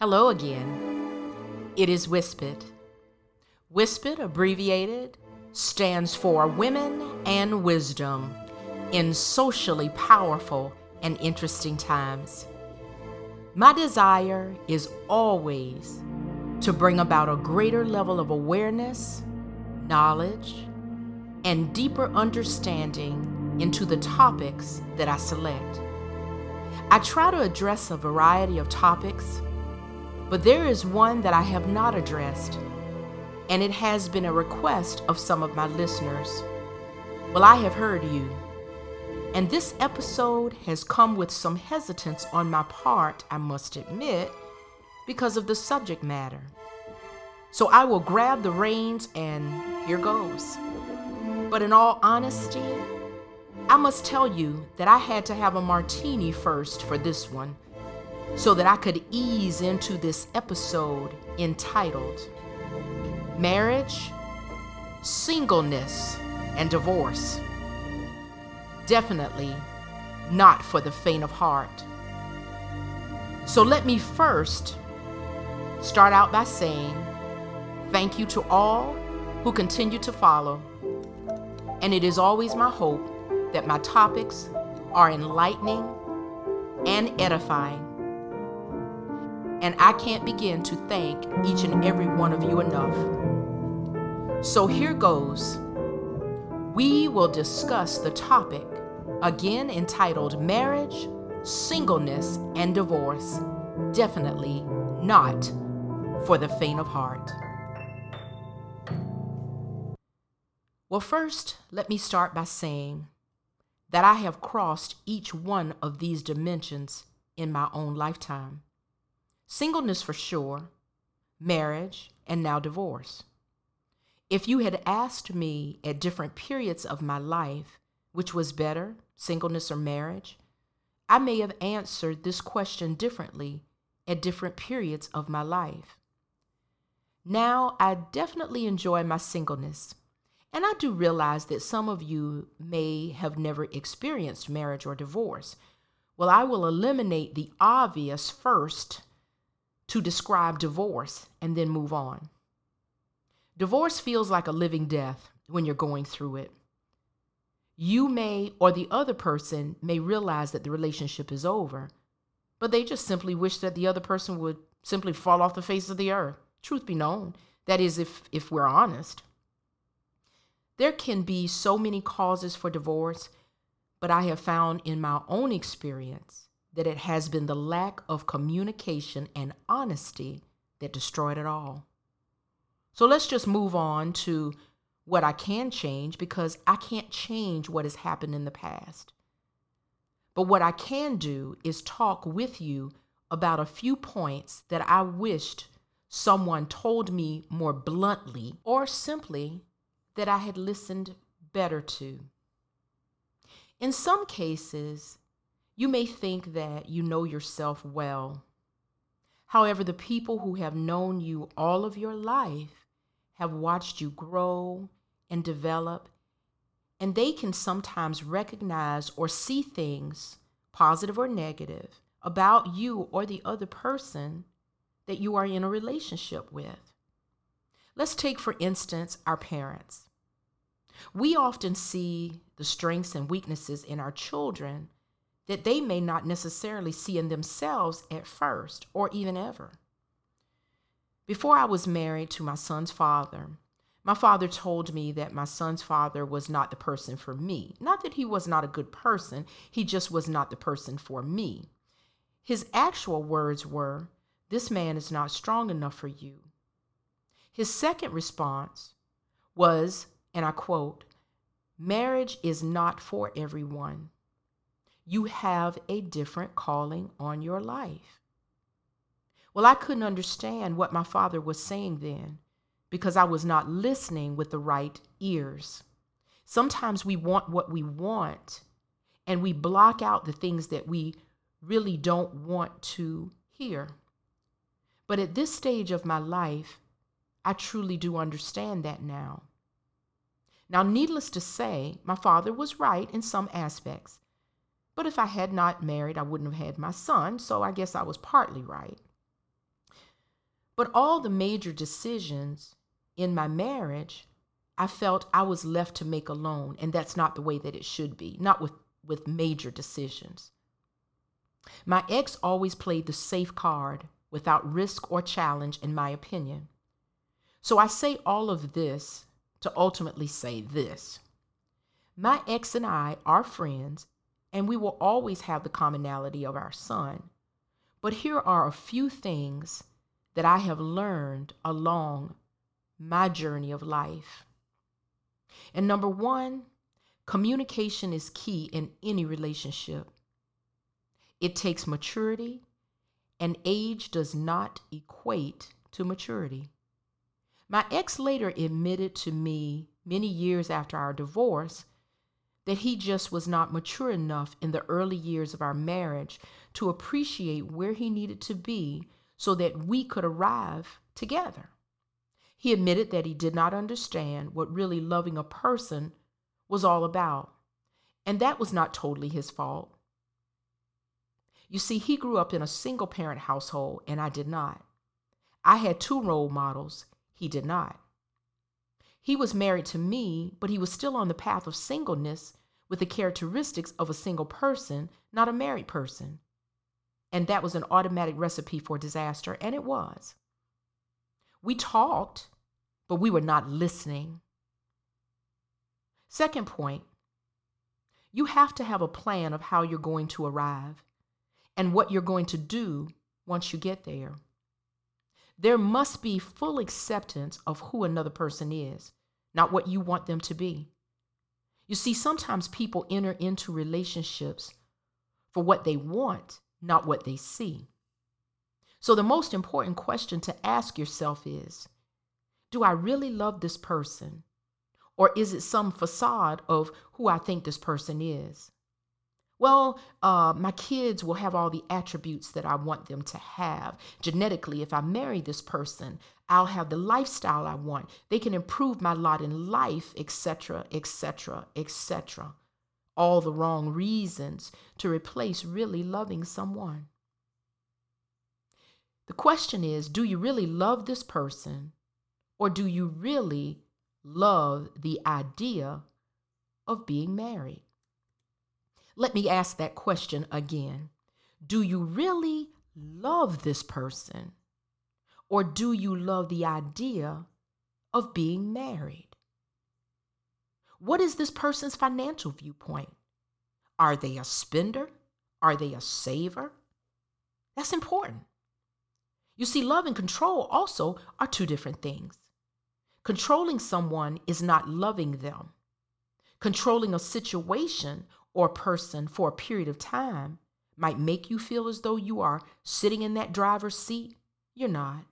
Hello again. It is WISPIT. WISPIT, abbreviated, stands for Women and Wisdom in Socially Powerful and Interesting Times. My desire is always to bring about a greater level of awareness, knowledge, and deeper understanding into the topics that I select. I try to address a variety of topics, but there is one that I have not addressed, and it has been a request of some of my listeners. Well, I have heard you, and this episode has come with some hesitance on my part, I must admit, because of the subject matter. So I will grab the reins and here goes. But in all honesty, I must tell you that I had to have a martini first for this one so that I could ease into this episode entitled Marriage, Singleness, and Divorce. Definitely not for the faint of heart. So let me first start out by saying thank you to all who continue to follow. And it is always my hope that my topics are enlightening and edifying. And I can't begin to thank each and every one of you enough. So here goes. We will discuss the topic, again entitled Marriage, Singleness, and Divorce. Definitely not for the faint of heart. Well, first, let me start by saying that I have crossed each one of these dimensions in my own lifetime singleness for sure, marriage, and now divorce. If you had asked me at different periods of my life which was better, singleness or marriage, I may have answered this question differently at different periods of my life. Now, I definitely enjoy my singleness, and I do realize that some of you may have never experienced marriage or divorce. Well, I will eliminate the obvious first to describe divorce and then move on. Divorce feels like a living death when you're going through it. You may, or the other person may realize that the relationship is over, but they just simply wish that the other person would simply fall off the face of the earth. Truth be known, that is, if, if we're honest. There can be so many causes for divorce, but I have found in my own experience that it has been the lack of communication and honesty that destroyed it all. So let's just move on to what I can change because I can't change what has happened in the past. But what I can do is talk with you about a few points that I wished someone told me more bluntly or simply that I had listened better to. In some cases, you may think that you know yourself well. However, the people who have known you all of your life have watched you grow and develop, and they can sometimes recognize or see things, positive or negative, about you or the other person that you are in a relationship with. Let's take, for instance, our parents. We often see the strengths and weaknesses in our children that they may not necessarily see in themselves at first or even ever. Before I was married to my son's father, my father told me that my son's father was not the person for me. Not that he was not a good person, he just was not the person for me. His actual words were, This man is not strong enough for you. His second response was, and I quote, Marriage is not for everyone. You have a different calling on your life. Well, I couldn't understand what my father was saying then because I was not listening with the right ears. Sometimes we want what we want and we block out the things that we really don't want to hear. But at this stage of my life, I truly do understand that now. Now, needless to say, my father was right in some aspects. But if I had not married, I wouldn't have had my son, so I guess I was partly right. But all the major decisions in my marriage, I felt I was left to make alone. And that's not the way that it should be, not with, with major decisions. My ex always played the safe card without risk or challenge, in my opinion. So I say all of this to ultimately say this My ex and I are friends, and we will always have the commonality of our son. But here are a few things that I have learned along my journey of life. And number one, communication is key in any relationship. It takes maturity, and age does not equate to maturity. My ex later admitted to me many years after our divorce that he just was not mature enough in the early years of our marriage to appreciate where he needed to be so that we could arrive together. He admitted that he did not understand what really loving a person was all about, and that was not totally his fault. You see, he grew up in a single parent household, and I did not. I had two role models, he did not. He was married to me, but he was still on the path of singleness with the characteristics of a single person, not a married person. And that was an automatic recipe for disaster, and it was. We talked, but we were not listening. Second point, you have to have a plan of how you're going to arrive and what you're going to do once you get there. There must be full acceptance of who another person is, not what you want them to be. You see, sometimes people enter into relationships for what they want, not what they see. So, the most important question to ask yourself is Do I really love this person? Or is it some facade of who I think this person is? Well, uh, my kids will have all the attributes that I want them to have. Genetically, if I marry this person, I'll have the lifestyle I want. They can improve my lot in life, etc., etc., etc. All the wrong reasons to replace really loving someone. The question is do you really love this person, or do you really love the idea of being married? Let me ask that question again. Do you really love this person? Or do you love the idea of being married? What is this person's financial viewpoint? Are they a spender? Are they a saver? That's important. You see, love and control also are two different things. Controlling someone is not loving them. Controlling a situation or person for a period of time might make you feel as though you are sitting in that driver's seat. You're not,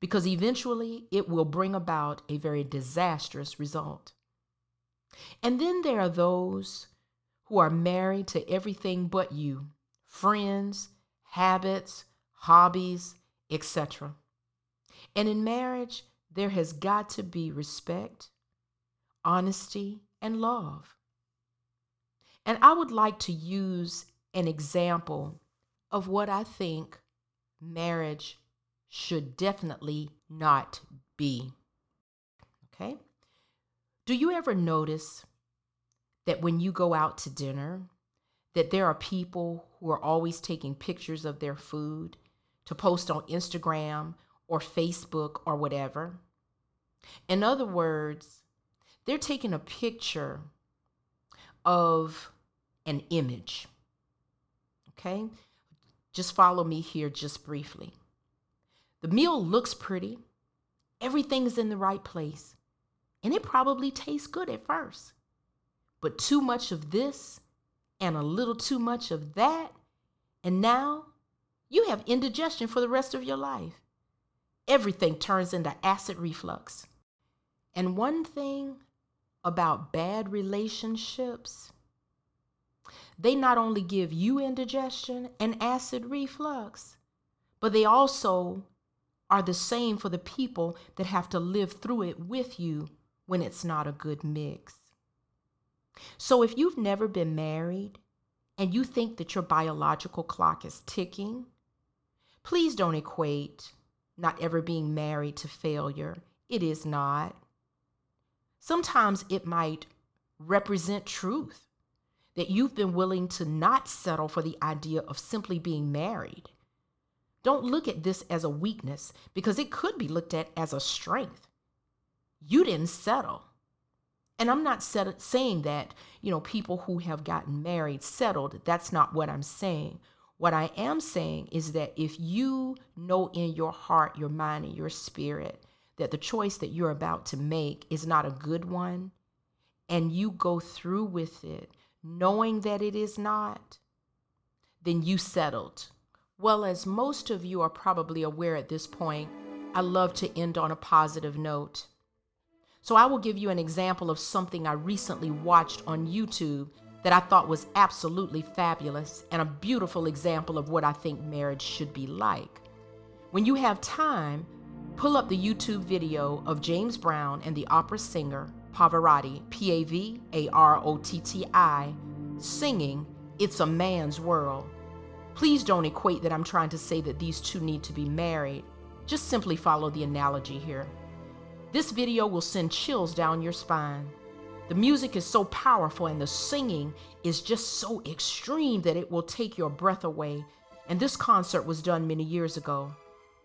because eventually it will bring about a very disastrous result. And then there are those who are married to everything but you friends, habits, hobbies, etc. And in marriage, there has got to be respect, honesty, and love. And I would like to use an example of what I think marriage should definitely not be. Okay? Do you ever notice that when you go out to dinner, that there are people who are always taking pictures of their food to post on Instagram or Facebook or whatever? In other words, they're taking a picture of an image. Okay? Just follow me here just briefly. The meal looks pretty, everything's in the right place, and it probably tastes good at first. But too much of this and a little too much of that, and now you have indigestion for the rest of your life. Everything turns into acid reflux. And one thing about bad relationships they not only give you indigestion and acid reflux, but they also are the same for the people that have to live through it with you when it's not a good mix. So if you've never been married and you think that your biological clock is ticking, please don't equate not ever being married to failure. It is not. Sometimes it might represent truth that you've been willing to not settle for the idea of simply being married. Don't look at this as a weakness because it could be looked at as a strength. You didn't settle. And I'm not set- saying that, you know, people who have gotten married settled. That's not what I'm saying. What I am saying is that if you know in your heart, your mind, and your spirit that the choice that you're about to make is not a good one, and you go through with it knowing that it is not, then you settled. Well, as most of you are probably aware at this point, I love to end on a positive note. So I will give you an example of something I recently watched on YouTube that I thought was absolutely fabulous and a beautiful example of what I think marriage should be like. When you have time, pull up the YouTube video of James Brown and the opera singer Pavarotti, P A V A R O T T I, singing It's a Man's World. Please don't equate that I'm trying to say that these two need to be married. Just simply follow the analogy here. This video will send chills down your spine. The music is so powerful and the singing is just so extreme that it will take your breath away. And this concert was done many years ago.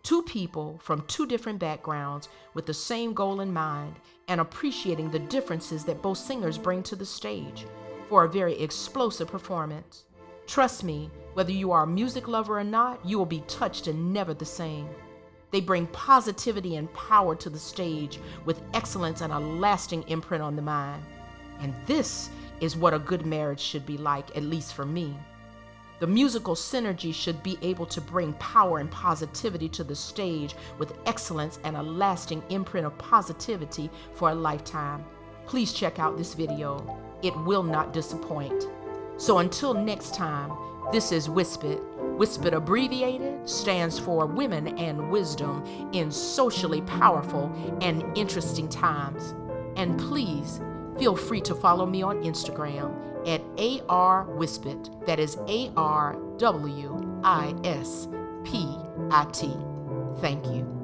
Two people from two different backgrounds with the same goal in mind and appreciating the differences that both singers bring to the stage for a very explosive performance. Trust me, whether you are a music lover or not, you will be touched and never the same. They bring positivity and power to the stage with excellence and a lasting imprint on the mind. And this is what a good marriage should be like, at least for me. The musical synergy should be able to bring power and positivity to the stage with excellence and a lasting imprint of positivity for a lifetime. Please check out this video. It will not disappoint. So until next time, this is WISPIT. WISPIT abbreviated stands for Women and Wisdom in Socially Powerful and Interesting Times. And please feel free to follow me on Instagram at AR That is A R W I S P I T. Thank you.